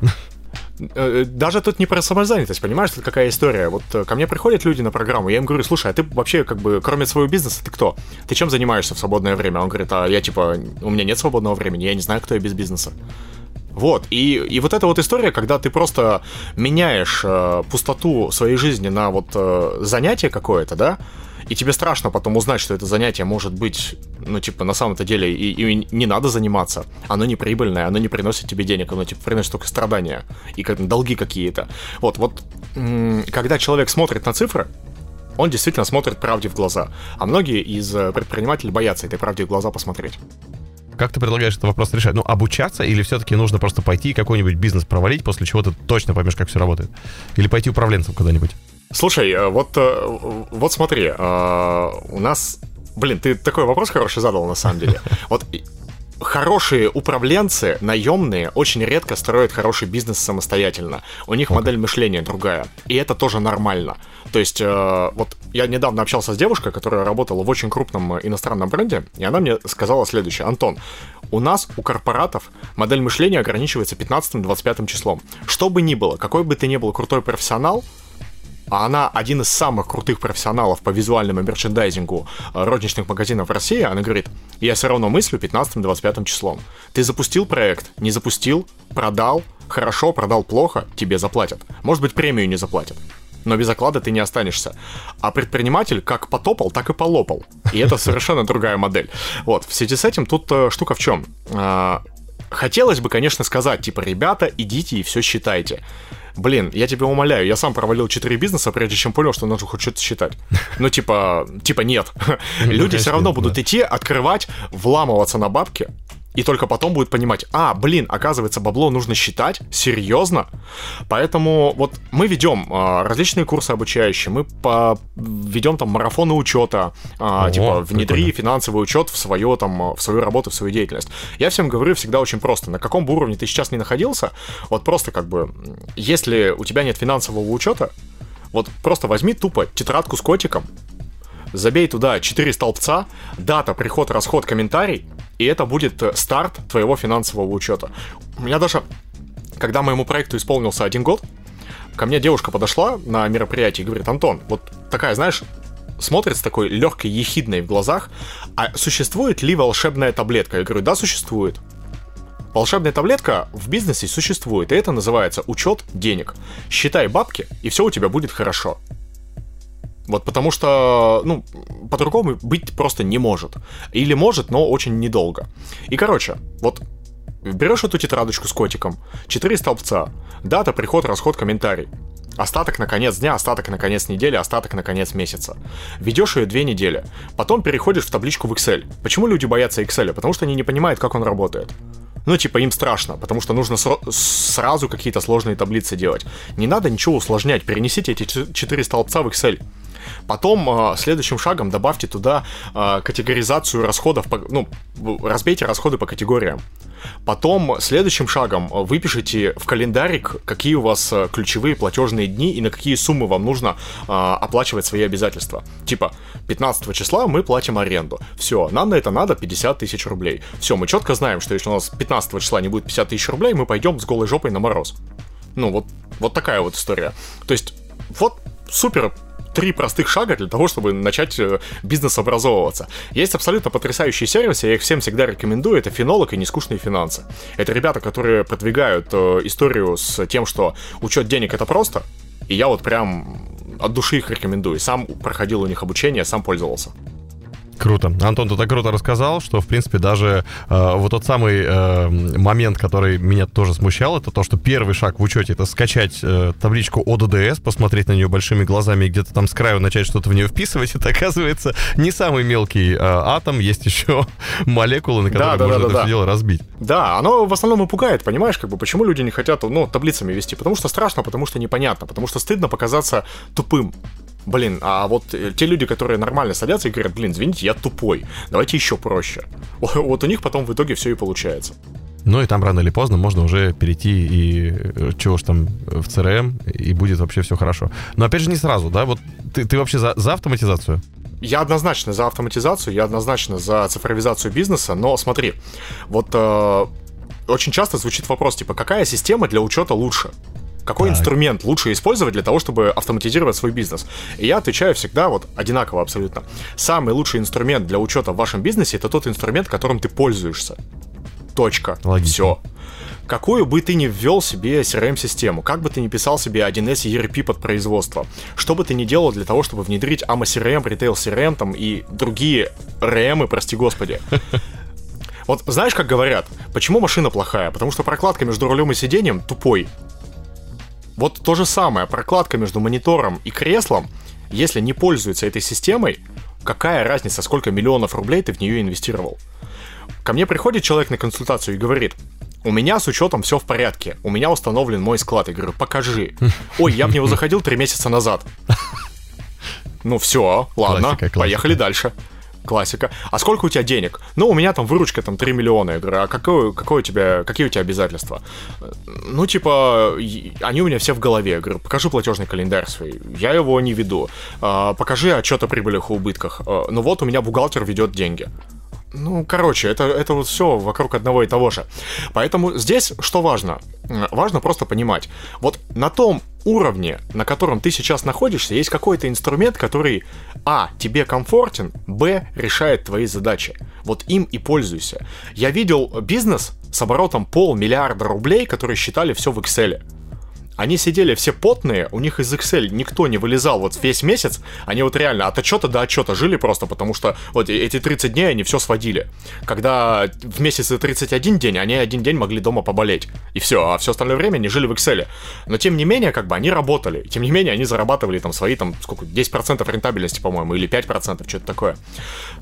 Э, э, даже тут не про самозанятость, понимаешь, тут какая история. Вот э, ко мне приходят люди на программу, я им говорю, слушай, а ты вообще, как бы, кроме своего бизнеса, ты кто? Ты чем занимаешься в свободное время? Он говорит, а я, типа, у меня нет свободного времени, я не знаю, кто я без бизнеса. Вот, и, и вот эта вот история, когда ты просто меняешь э, пустоту своей жизни на вот э, занятие какое-то, да, и тебе страшно потом узнать, что это занятие может быть, ну, типа, на самом-то деле и, и не надо заниматься. Оно не прибыльное, оно не приносит тебе денег, оно, типа, приносит только страдания и как долги какие-то. Вот, вот, когда человек смотрит на цифры, он действительно смотрит правде в глаза. А многие из э, предпринимателей боятся этой правде в глаза посмотреть. Как ты предлагаешь этот вопрос решать? Ну, обучаться или все-таки нужно просто пойти и какой-нибудь бизнес провалить, после чего ты точно поймешь, как все работает? Или пойти управленцем куда-нибудь? Слушай, э, вот, э, вот смотри, э, у нас... Блин, ты такой вопрос хороший задал, на самом деле. [LAUGHS] Вот хорошие управленцы, наемные, очень редко строят хороший бизнес самостоятельно. У них модель мышления другая. И это тоже нормально. То есть, э, вот я недавно общался с девушкой, которая работала в очень крупном иностранном бренде, и она мне сказала следующее. Антон, у нас, у корпоратов, модель мышления ограничивается 15-25 числом. Что бы ни было, какой бы ты ни был крутой профессионал, а она один из самых крутых профессионалов по визуальному мерчендайзингу э, розничных магазинов в России, она говорит, я все равно мыслю 15-25 числом. Ты запустил проект, не запустил, продал, хорошо, продал плохо, тебе заплатят. Может быть, премию не заплатят но без оклада ты не останешься. А предприниматель как потопал, так и полопал. И это совершенно другая модель. Вот, в связи с этим тут э, штука в чем? Э, хотелось бы, конечно, сказать, типа, ребята, идите и все считайте. Блин, я тебя умоляю, я сам провалил 4 бизнеса, прежде чем понял, что нужно хоть что-то считать. Ну, типа, типа нет. [LAUGHS] Ну, Люди все равно будут идти, открывать, вламываться на бабки, и только потом будет понимать, а, блин, оказывается, бабло нужно считать, серьезно? Поэтому вот мы ведем а, различные курсы обучающие, мы по, ведем там марафоны учета, а, О, типа внедри прикольно. финансовый учет в свое там, в свою работу, в свою деятельность. Я всем говорю всегда очень просто, на каком бы уровне ты сейчас не находился, вот просто как бы, если у тебя нет финансового учета, вот просто возьми тупо тетрадку с котиком, забей туда 4 столбца, дата, приход, расход, комментарий, и это будет э, старт твоего финансового учета. У меня даже, когда моему проекту исполнился один год, ко мне девушка подошла на мероприятие и говорит, Антон, вот такая, знаешь, смотрит с такой легкой ехидной в глазах, а существует ли волшебная таблетка? Я говорю, да, существует. Волшебная таблетка в бизнесе существует, и это называется учет денег. Считай бабки, и все у тебя будет хорошо. Вот потому что, ну, по-другому быть просто не может. Или может, но очень недолго. И, короче, вот берешь эту тетрадочку с котиком, четыре столбца, дата, приход, расход, комментарий. Остаток на конец дня, остаток на конец недели, остаток на конец месяца. Ведешь ее две недели. Потом переходишь в табличку в Excel. Почему люди боятся Excel? Потому что они не понимают, как он работает. Ну, типа, им страшно, потому что нужно сразу какие-то сложные таблицы делать. Не надо ничего усложнять, перенесите эти четыре столбца в Excel. Потом э, следующим шагом добавьте туда э, категоризацию расходов, ну, разбейте расходы по категориям. Потом следующим шагом выпишите в календарик, какие у вас э, ключевые платежные дни и на какие суммы вам нужно э, оплачивать свои обязательства. Типа 15 числа мы платим аренду. Все, нам на это надо 50 тысяч рублей. Все, мы четко знаем, что если у нас 15 числа не будет 50 тысяч рублей, мы пойдем с голой жопой на мороз. Ну, вот, вот такая вот история. То есть, вот супер три простых шага для того, чтобы начать э, бизнес образовываться. Есть абсолютно потрясающие сервисы, я их всем всегда рекомендую, это фенолог и нескучные финансы. Это ребята, которые продвигают э, историю с тем, что учет денег это просто, и я вот прям от души их рекомендую. Сам проходил у них обучение, сам пользовался. Круто. Антон, ты так круто рассказал, что, в принципе, даже э, вот тот самый э, момент, который меня тоже смущал, это то, что первый шаг в учете — это скачать э, табличку ОДДС, посмотреть на нее большими глазами и где-то там с краю начать что-то в нее вписывать. [LAUGHS] Это, оказывается, не самый мелкий э, атом, есть еще [LAUGHS] молекулы, на которые Да, да, можно да, это да, все да. дело разбить. Да, оно в основном и пугает, понимаешь, как бы, почему люди не хотят, ну, таблицами вести? Потому что страшно, потому что непонятно, потому что стыдно показаться тупым. Блин, а вот э, те люди, которые нормально садятся и говорят, блин, извините, я тупой, давайте еще проще. [LAUGHS] Вот у них потом в итоге все и получается. Ну и там рано или поздно можно уже перейти и э, чего ж там в CRM, и будет вообще все хорошо. Но опять же не сразу, да? Вот ты, ты вообще за, за автоматизацию? Я однозначно за автоматизацию, я однозначно за цифровизацию бизнеса, но смотри, вот э, очень часто звучит вопрос, типа, какая система для учета лучше? Какой Так. инструмент лучше использовать для того, чтобы автоматизировать свой бизнес? И я отвечаю всегда вот одинаково абсолютно. Самый лучший инструмент для учета в вашем бизнесе это тот инструмент, которым ты пользуешься. Точка. Логично. Все. Какую бы ты ни ввел себе CRM-систему, как бы ты ни писал себе 1С ERP под производство, что бы ты ни делал для того, чтобы внедрить AMA CRM, Retail CRM там, и другие RM, прости господи, [LAUGHS] вот знаешь, как говорят, почему машина плохая? Потому что прокладка между рулем и сиденьем тупой. Вот то же самое, прокладка между монитором и креслом, если не пользуется этой системой, какая разница, сколько миллионов рублей ты в нее инвестировал? Ко мне приходит человек на консультацию и говорит, у меня с учетом все в порядке, у меня установлен мой склад. Я говорю, покажи. Ой, я в него заходил три месяца назад. [LAUGHS] Ну все, ладно, Классика, классика. поехали дальше. Классика. А сколько у тебя денег? Ну, у меня там выручка там 3 миллиона. Я говорю, а какое, какое у тебя, какие у тебя обязательства? Ну, типа, они у меня все в голове. Я говорю, покажи платежный календарь свой. Я его не веду. А, покажи отчет о прибылях и убытках. А, ну вот, у меня бухгалтер ведет деньги. Ну, короче, это, это вот все вокруг одного и того же. Поэтому здесь что важно? Важно просто понимать. Вот на том уровне, на котором ты сейчас находишься, есть какой-то инструмент, который, а, тебе комфортен, б, решает твои задачи. Вот им и пользуйся. Я видел бизнес с оборотом полмиллиарда рублей, которые считали все в Excel. Они сидели все потные, у них из Excel никто не вылезал вот весь месяц, они вот реально от отчета до отчета жили просто, потому что вот э- эти 30 дней они все сводили. Когда в месяце 31 день, они один день могли дома поболеть. И все, а все остальное время они жили в Excel. Но тем не менее, как бы они работали. Тем не менее, они зарабатывали там свои там сколько, 10% рентабельности, по-моему, или 5%, что-то такое.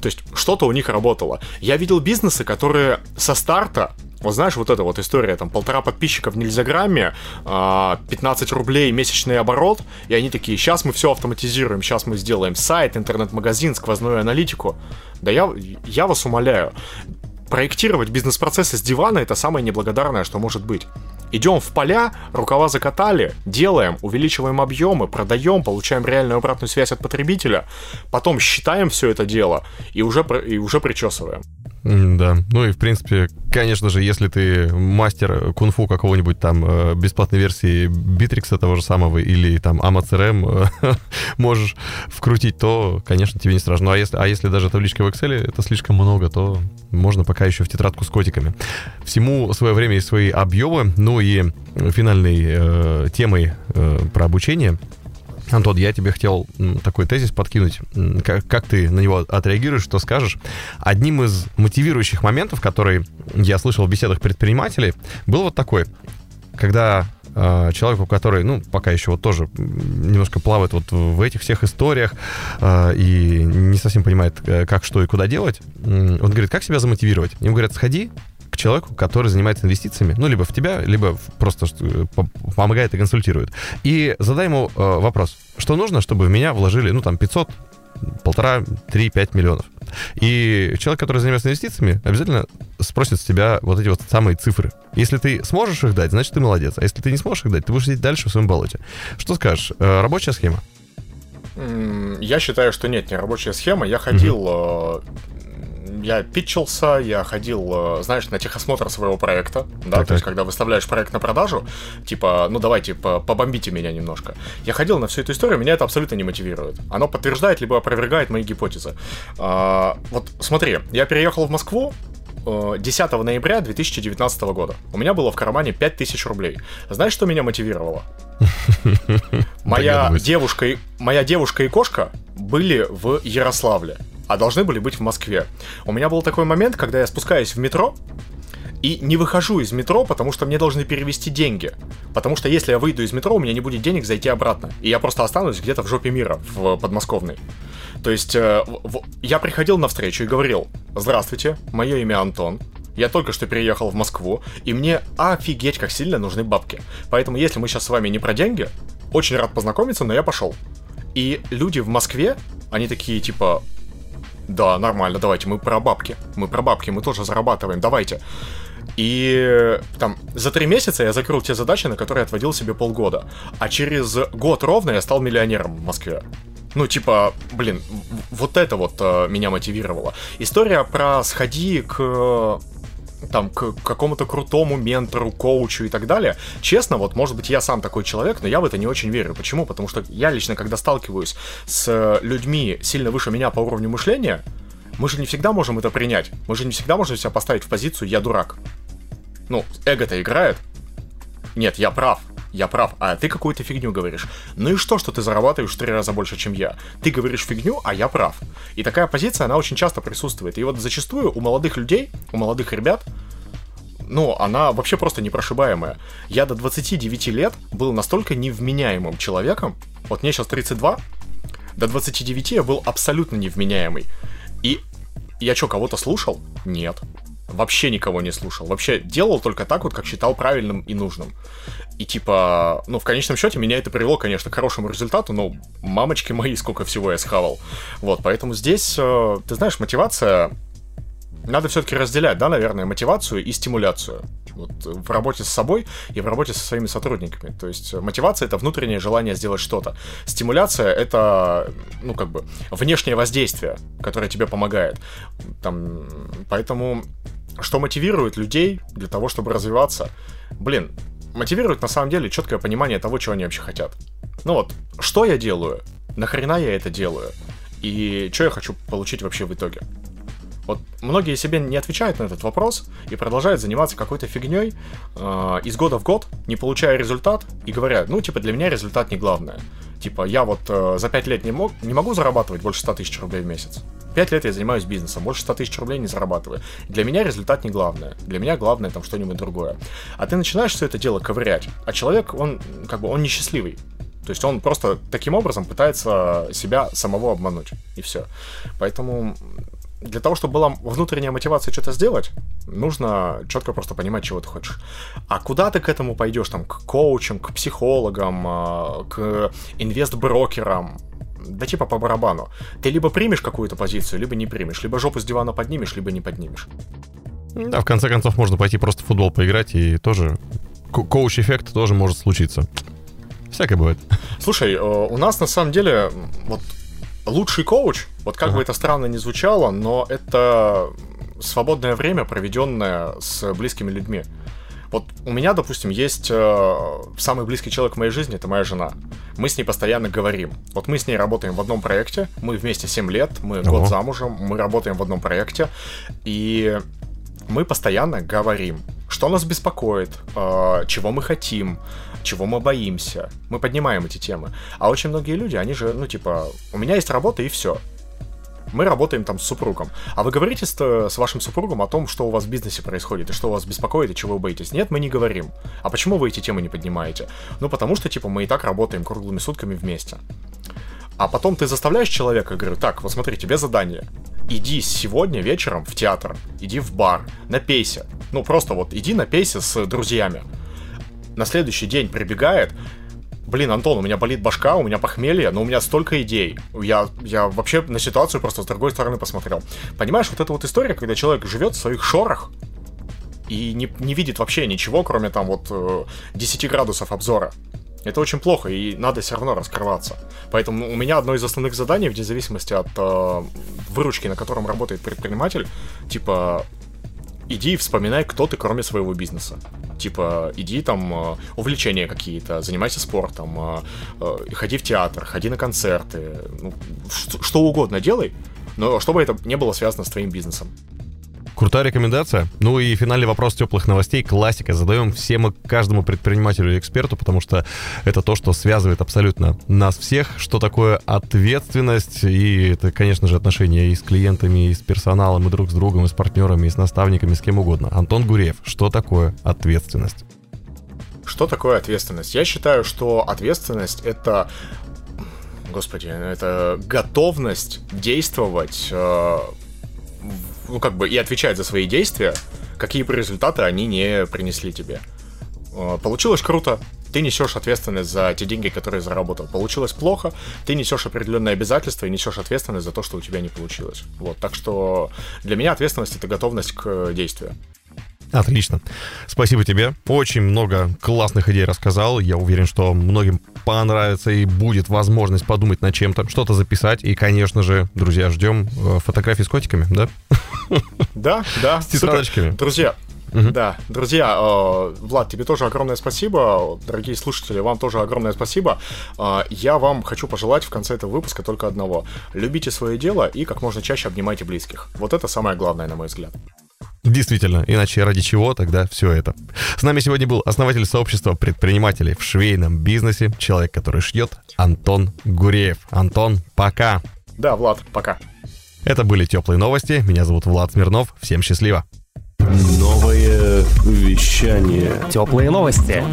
То есть что-то у них работало. Я видел бизнесы, которые со старта вот знаешь, вот эта вот история, там, полтора подписчика в Нельзяграмме, а, 15 рублей месячный оборот, и они такие, сейчас мы все автоматизируем, сейчас мы сделаем сайт, интернет-магазин, сквозную аналитику. Да я, я вас умоляю, проектировать бизнес-процессы с дивана это самое неблагодарное, что может быть. Идем в поля, рукава закатали, делаем, увеличиваем объемы, продаем, получаем реальную обратную связь от потребителя, потом считаем все это дело и уже, и уже причесываем. Да, ну и в принципе, конечно же, если ты мастер кунг-фу какого-нибудь там э, бесплатной версии Битрикса того же самого или там AmaCRM э, [LAUGHS] можешь вкрутить, то, конечно, тебе не страшно. Ну, а если, а если даже табличка в Excel это слишком много, то можно пока еще в тетрадку с котиками. Всему свое время и свои объемы. Ну и финальной э, темой э, про обучение Антон, я тебе хотел такой тезис подкинуть. Как, как ты на него отреагируешь, что скажешь? Одним из мотивирующих моментов, который я слышал в беседах предпринимателей, был вот такой. Когда э, человеку, который, ну, пока еще вот тоже немножко плавает вот в этих всех историях э, и не совсем понимает, э, как, что и куда делать, он говорит, как себя замотивировать? Ему говорят, сходи к человеку, который занимается инвестициями, ну, либо в тебя, либо просто э, помогает и консультирует. И задай ему э, вопрос, что нужно, чтобы в меня вложили, ну, там, 500, полтора, три, пять миллионов. И человек, который занимается инвестициями, обязательно спросит с тебя вот эти вот самые цифры. Если ты сможешь их дать, значит, ты молодец. А если ты не сможешь их дать, ты будешь сидеть дальше в своем болоте. Что скажешь? Э, рабочая схема? Я считаю, что нет, не рабочая схема. Я ходил mm-hmm я питчился, я ходил, э, знаешь, на техосмотр своего проекта, да, так, то есть, когда выставляешь проект на продажу, типа, ну давайте, побомбите меня немножко. Я ходил на всю эту историю, меня это абсолютно не мотивирует. Оно подтверждает либо опровергает мои гипотезы. А, вот смотри, я переехал в Москву, 10 э, ноября 2019 года. У меня было в кармане 5000 рублей. Знаешь, что меня мотивировало? [LAUGHS] Моя девушка, моя девушка и кошка были в Ярославле а должны были быть в Москве. У меня был такой момент, когда я спускаюсь в метро, и не выхожу из метро, потому что мне должны перевести деньги. Потому что если я выйду из метро, у меня не будет денег зайти обратно. И я просто останусь где-то в жопе мира, в подмосковной. То есть э, в, я приходил на встречу и говорил, здравствуйте, мое имя Антон, я только что переехал в Москву, и мне офигеть, как сильно нужны бабки. Поэтому, если мы сейчас с вами не про деньги, очень рад познакомиться, но я пошел. И люди в Москве, они такие типа, да, нормально, давайте, мы про бабки. Мы про бабки, мы тоже зарабатываем, давайте. И там за три месяца я закрыл те задачи, на которые отводил себе полгода. А через год ровно я стал миллионером в Москве. Ну, типа, блин, вот это вот э, меня мотивировало. История про сходи к там, к какому-то крутому ментору, коучу и так далее. Честно, вот, может быть, я сам такой человек, но я в это не очень верю. Почему? Потому что я лично, когда сталкиваюсь с людьми сильно выше меня по уровню мышления, мы же не всегда можем это принять. Мы же не всегда можем себя поставить в позицию «я дурак». Ну, эго-то играет. Нет, я прав я прав, а ты какую-то фигню говоришь. Ну и что, что ты зарабатываешь в три раза больше, чем я? Ты говоришь фигню, а я прав. И такая позиция, она очень часто присутствует. И вот зачастую у молодых людей, у молодых ребят, ну, она вообще просто непрошибаемая. Я до 29 лет был настолько невменяемым человеком, вот мне сейчас 32, до 29 я был абсолютно невменяемый. И я что, кого-то слушал? Нет. Вообще никого не слушал. Вообще делал только так вот, как считал правильным и нужным. И типа, ну, в конечном счете, меня это привело, конечно, к хорошему результату, но мамочки мои, сколько всего я схавал. Вот, поэтому здесь, э, ты знаешь, мотивация надо все-таки разделять, да, наверное, мотивацию и стимуляцию. Вот в работе с собой и в работе со своими сотрудниками. То есть мотивация это внутреннее желание сделать что-то. Стимуляция это, ну, как бы, внешнее воздействие, которое тебе помогает. Там, поэтому что мотивирует людей для того, чтобы развиваться? Блин, мотивирует на самом деле четкое понимание того, чего они вообще хотят. Ну вот, что я делаю? Нахрена я это делаю? И что я хочу получить вообще в итоге? Вот многие себе не отвечают на этот вопрос и продолжают заниматься какой-то фигней э, из года в год, не получая результат, и говорят, ну, типа, для меня результат не главное. Типа, я вот э, за 5 лет не, мог, не могу зарабатывать больше 100 тысяч рублей в месяц. 5 лет я занимаюсь бизнесом, больше 100 тысяч рублей не зарабатываю. Для меня результат не главное. Для меня главное там что-нибудь другое. А ты начинаешь все это дело ковырять. А человек, он как бы, он несчастливый. То есть он просто таким образом пытается себя самого обмануть. И все. Поэтому для того, чтобы была внутренняя мотивация что-то сделать, нужно четко просто понимать, чего ты хочешь. А куда ты к этому пойдешь, там, к коучам, к психологам, а, к инвестброкерам, да типа по барабану. Ты либо примешь какую-то позицию, либо не примешь. Либо жопу с дивана поднимешь, либо не поднимешь. Да, в конце концов, можно пойти просто в футбол поиграть, и тоже коуч-эффект тоже может случиться. Всякое бывает. Слушай, э, у нас на самом деле вот лучший коуч, вот как ага. бы это странно ни звучало, но это свободное время, проведенное с близкими людьми. Вот у меня, допустим, есть э, самый близкий человек в моей жизни, это моя жена. Мы с ней постоянно говорим. Вот мы с ней работаем в одном проекте, мы вместе 7 лет, мы Ого. год замужем, мы работаем в одном проекте, и мы постоянно говорим, что нас беспокоит, э, чего мы хотим, чего мы боимся. Мы поднимаем эти темы. А очень многие люди, они же, ну, типа, у меня есть работа и все. Мы работаем там с супругом. А вы говорите с, с вашим супругом о том, что у вас в бизнесе происходит, и что вас беспокоит, и чего вы боитесь? Нет, мы не говорим. А почему вы эти темы не поднимаете? Ну, потому что, типа, мы и так работаем круглыми сутками вместе. А потом ты заставляешь человека, говорю, так, вот смотри, тебе задание. Иди сегодня вечером в театр, иди в бар, напейся. Ну, просто вот иди напейся с друзьями. На следующий день прибегает, блин, Антон, у меня болит башка, у меня похмелье, но у меня столько идей. Я, я вообще на ситуацию просто с другой стороны посмотрел. Понимаешь, вот эта вот история, когда человек живет в своих шорах и не, не видит вообще ничего, кроме там вот 10 э, градусов обзора. Это очень плохо, и надо все равно раскрываться. Поэтому у меня одно из основных заданий, вне зависимости от э, выручки, на котором работает предприниматель, типа, иди и вспоминай, кто ты, кроме своего бизнеса. Типа, иди там, э, увлечения какие-то, занимайся спортом, э, э, ходи в театр, ходи на концерты, ну, что, что угодно делай, но чтобы это не было связано с твоим бизнесом. Крутая рекомендация. Ну и финальный вопрос теплых новостей. Классика. Задаем всем и каждому предпринимателю и эксперту, потому что это то, что связывает абсолютно нас всех. Что такое ответственность? И это, конечно же, отношения и с клиентами, и с персоналом, и друг с другом, и с партнерами, и с наставниками, с кем угодно. Антон Гуреев, что такое ответственность? Что такое ответственность? Я считаю, что ответственность это господи, это готовность действовать э, ну, как бы и отвечать за свои действия, какие бы результаты они не принесли тебе. Э, получилось круто, ты несешь ответственность за те деньги, которые заработал. Получилось плохо, ты несешь определенные обязательства и несешь ответственность за то, что у тебя не получилось. Вот, так что для меня ответственность это готовность к действию. Отлично. Спасибо тебе. Очень много классных идей рассказал. Я уверен, что многим понравится и будет возможность подумать над чем-то, что-то записать. И, конечно же, друзья, ждем э, фотографии с котиками, да? Да, да. С тетрадочками. Друзья, Угу. Да, друзья, э, Влад, тебе тоже огромное спасибо. Дорогие слушатели, вам тоже огромное спасибо. Э, я вам хочу пожелать в конце этого выпуска только одного. Любите свое дело и как можно чаще обнимайте близких. Вот это самое главное, на мой взгляд. Действительно, иначе ради чего тогда все это? С нами сегодня был основатель сообщества предпринимателей в швейном бизнесе, человек, который шьет, Антон Гуреев. Антон, пока. Да, Влад, пока. Это были теплые новости. Меня зовут Влад Смирнов. Всем счастливо. Новое вещание. Теплые новости.